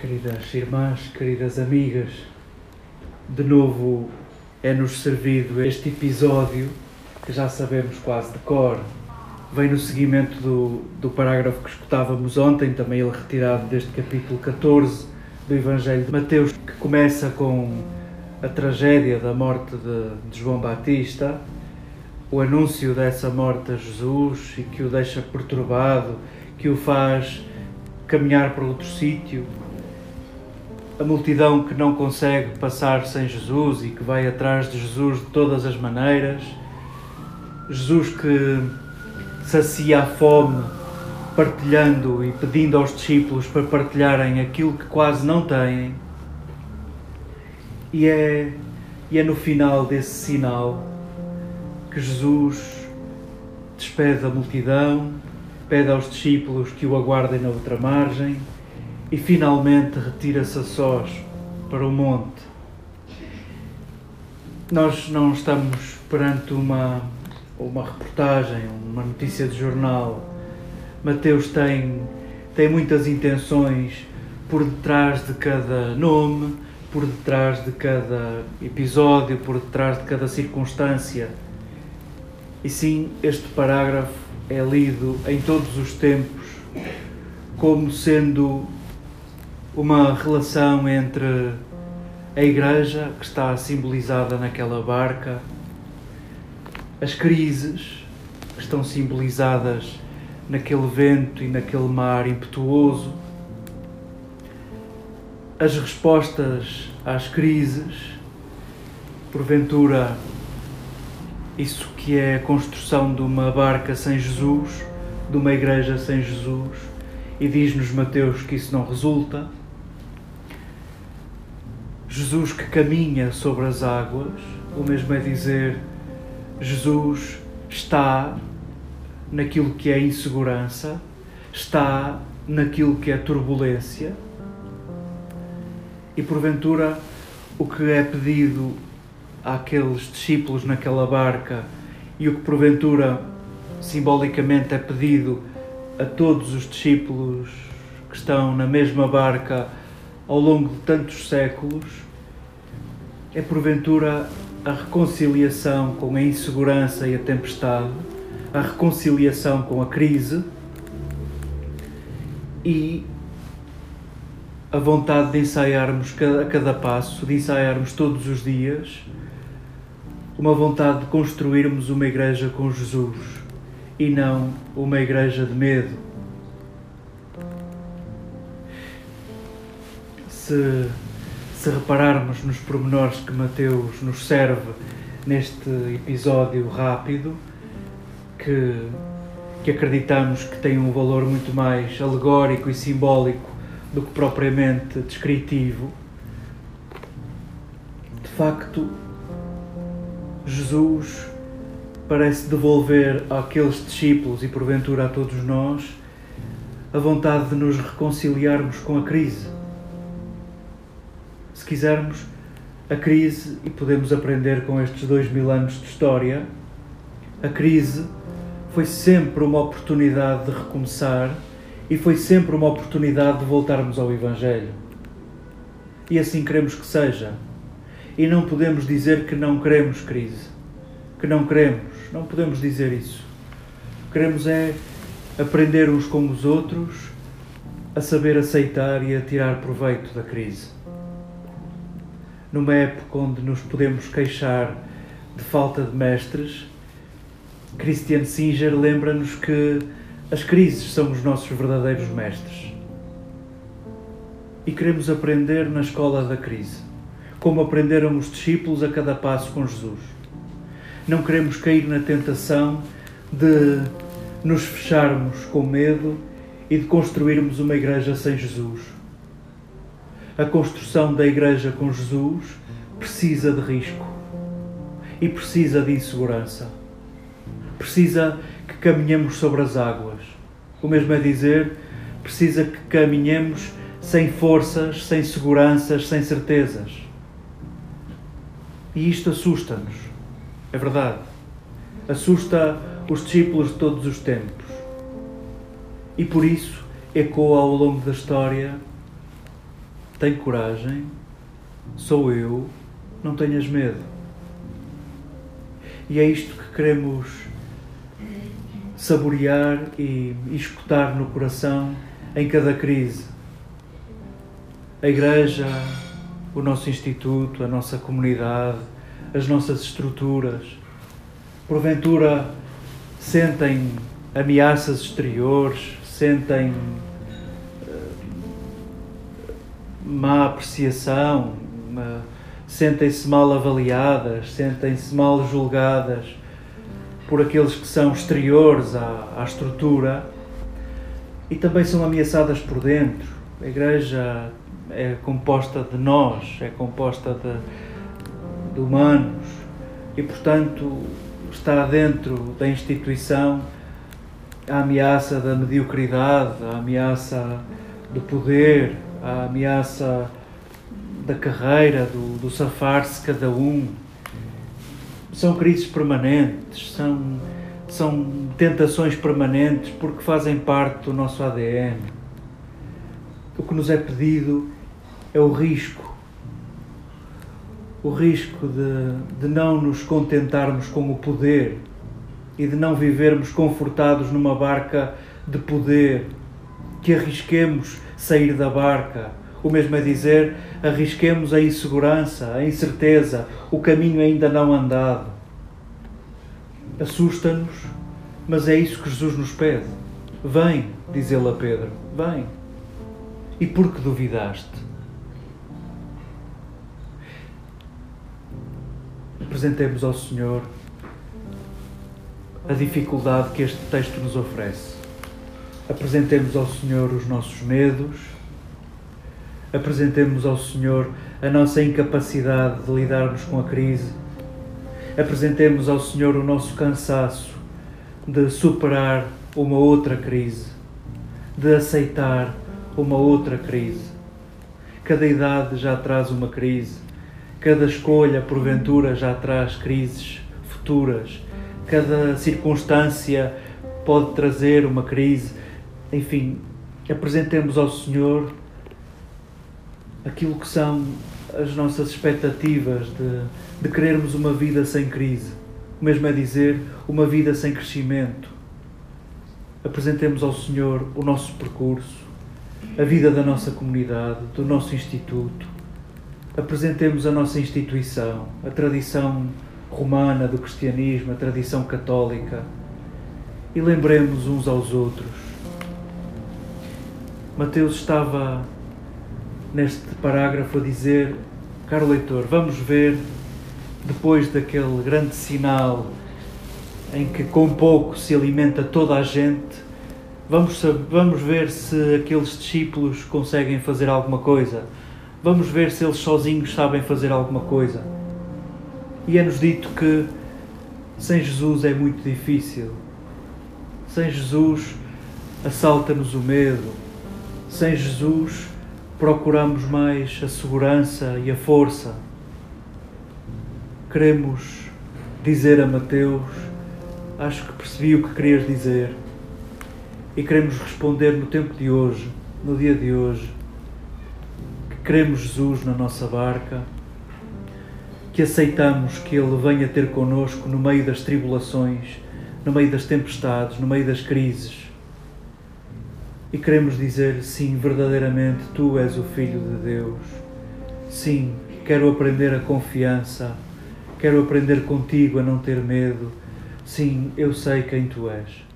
Queridas irmãs, queridas amigas, de novo é-nos servido este episódio que já sabemos quase de cor. Vem no seguimento do, do parágrafo que escutávamos ontem, também ele retirado deste capítulo 14 do Evangelho de Mateus, que começa com a tragédia da morte de, de João Batista, o anúncio dessa morte a Jesus e que o deixa perturbado, que o faz caminhar para outro sítio, a multidão que não consegue passar sem Jesus e que vai atrás de Jesus de todas as maneiras, Jesus que sacia a fome partilhando e pedindo aos discípulos para partilharem aquilo que quase não têm. E é, e é no final desse sinal que Jesus despede a multidão, pede aos discípulos que o aguardem na outra margem e finalmente retira-se a sós para o monte. Nós não estamos perante uma, uma reportagem, uma notícia de jornal. Mateus tem, tem muitas intenções por detrás de cada nome, por detrás de cada episódio, por detrás de cada circunstância. E sim, este parágrafo é lido em todos os tempos como sendo uma relação entre a igreja, que está simbolizada naquela barca, as crises, que estão simbolizadas naquele vento e naquele mar impetuoso, as respostas às crises, porventura, isso que é a construção de uma barca sem Jesus, de uma igreja sem Jesus, e diz-nos Mateus que isso não resulta Jesus que caminha sobre as águas, o mesmo é dizer, Jesus está naquilo que é insegurança, está naquilo que é turbulência, e porventura o que é pedido àqueles discípulos naquela barca e o que porventura simbolicamente é pedido a todos os discípulos que estão na mesma barca ao longo de tantos séculos é porventura a reconciliação com a insegurança e a tempestade, a reconciliação com a crise e a vontade de ensaiarmos a cada passo, de ensaiarmos todos os dias, uma vontade de construirmos uma igreja com Jesus e não uma igreja de medo se, se repararmos nos pormenores que Mateus nos serve neste episódio rápido, que, que acreditamos que tem um valor muito mais alegórico e simbólico do que propriamente descritivo, de facto, Jesus parece devolver àqueles discípulos e porventura a todos nós a vontade de nos reconciliarmos com a crise se quisermos, a crise, e podemos aprender com estes dois mil anos de história, a crise foi sempre uma oportunidade de recomeçar e foi sempre uma oportunidade de voltarmos ao Evangelho. E assim queremos que seja. E não podemos dizer que não queremos crise. Que não queremos. Não podemos dizer isso. Queremos é aprender uns com os outros a saber aceitar e a tirar proveito da crise numa época onde nos podemos queixar de falta de mestres, Christian Singer lembra-nos que as crises são os nossos verdadeiros mestres. E queremos aprender na escola da crise, como aprenderam os discípulos a cada passo com Jesus. Não queremos cair na tentação de nos fecharmos com medo e de construirmos uma igreja sem Jesus a construção da Igreja com Jesus precisa de risco e precisa de insegurança. Precisa que caminhemos sobre as águas. O mesmo é dizer, precisa que caminhemos sem forças, sem seguranças, sem certezas. E isto assusta-nos. É verdade. Assusta os discípulos de todos os tempos. E por isso ecoa ao longo da história tem coragem, sou eu, não tenhas medo. E é isto que queremos saborear e escutar no coração em cada crise. A Igreja, o nosso Instituto, a nossa comunidade, as nossas estruturas, porventura sentem ameaças exteriores, sentem má apreciação, uh, sentem-se mal avaliadas, sentem-se mal julgadas por aqueles que são exteriores à, à estrutura e também são ameaçadas por dentro. A Igreja é composta de nós, é composta de, de humanos e, portanto, está dentro da instituição a ameaça da mediocridade, a ameaça do poder, a ameaça da carreira, do, do safar-se cada um são crises permanentes, são, são tentações permanentes porque fazem parte do nosso ADN. O que nos é pedido é o risco. O risco de, de não nos contentarmos com o poder e de não vivermos confortados numa barca de poder, que arrisquemos sair da barca. O mesmo é dizer, arrisquemos a insegurança, a incerteza, o caminho ainda não andado. Assusta-nos, mas é isso que Jesus nos pede. Vem, diz ele a Pedro, vem. E por que duvidaste? Apresentemos ao Senhor a dificuldade que este texto nos oferece. Apresentemos ao Senhor os nossos medos, apresentemos ao Senhor a nossa incapacidade de lidarmos com a crise, apresentemos ao Senhor o nosso cansaço de superar uma outra crise, de aceitar uma outra crise. Cada idade já traz uma crise, cada escolha, porventura, já traz crises futuras, cada circunstância pode trazer uma crise. Enfim, apresentemos ao Senhor aquilo que são as nossas expectativas de, de querermos uma vida sem crise, o mesmo é dizer, uma vida sem crescimento. Apresentemos ao Senhor o nosso percurso, a vida da nossa comunidade, do nosso instituto. Apresentemos a nossa instituição, a tradição romana do cristianismo, a tradição católica e lembremos uns aos outros. Mateus estava neste parágrafo a dizer, caro leitor, vamos ver, depois daquele grande sinal em que com pouco se alimenta toda a gente, vamos, vamos ver se aqueles discípulos conseguem fazer alguma coisa. Vamos ver se eles sozinhos sabem fazer alguma coisa. E é-nos dito que sem Jesus é muito difícil. Sem Jesus assalta-nos o medo. Sem Jesus procuramos mais a segurança e a força. Queremos dizer a Mateus, acho que percebi o que querias dizer, e queremos responder no tempo de hoje, no dia de hoje, que queremos Jesus na nossa barca, que aceitamos que Ele venha ter conosco no meio das tribulações, no meio das tempestades, no meio das crises e queremos dizer: sim, verdadeiramente tu és o Filho de Deus. Sim, quero aprender a confiança, quero aprender contigo a não ter medo. Sim, eu sei quem tu és.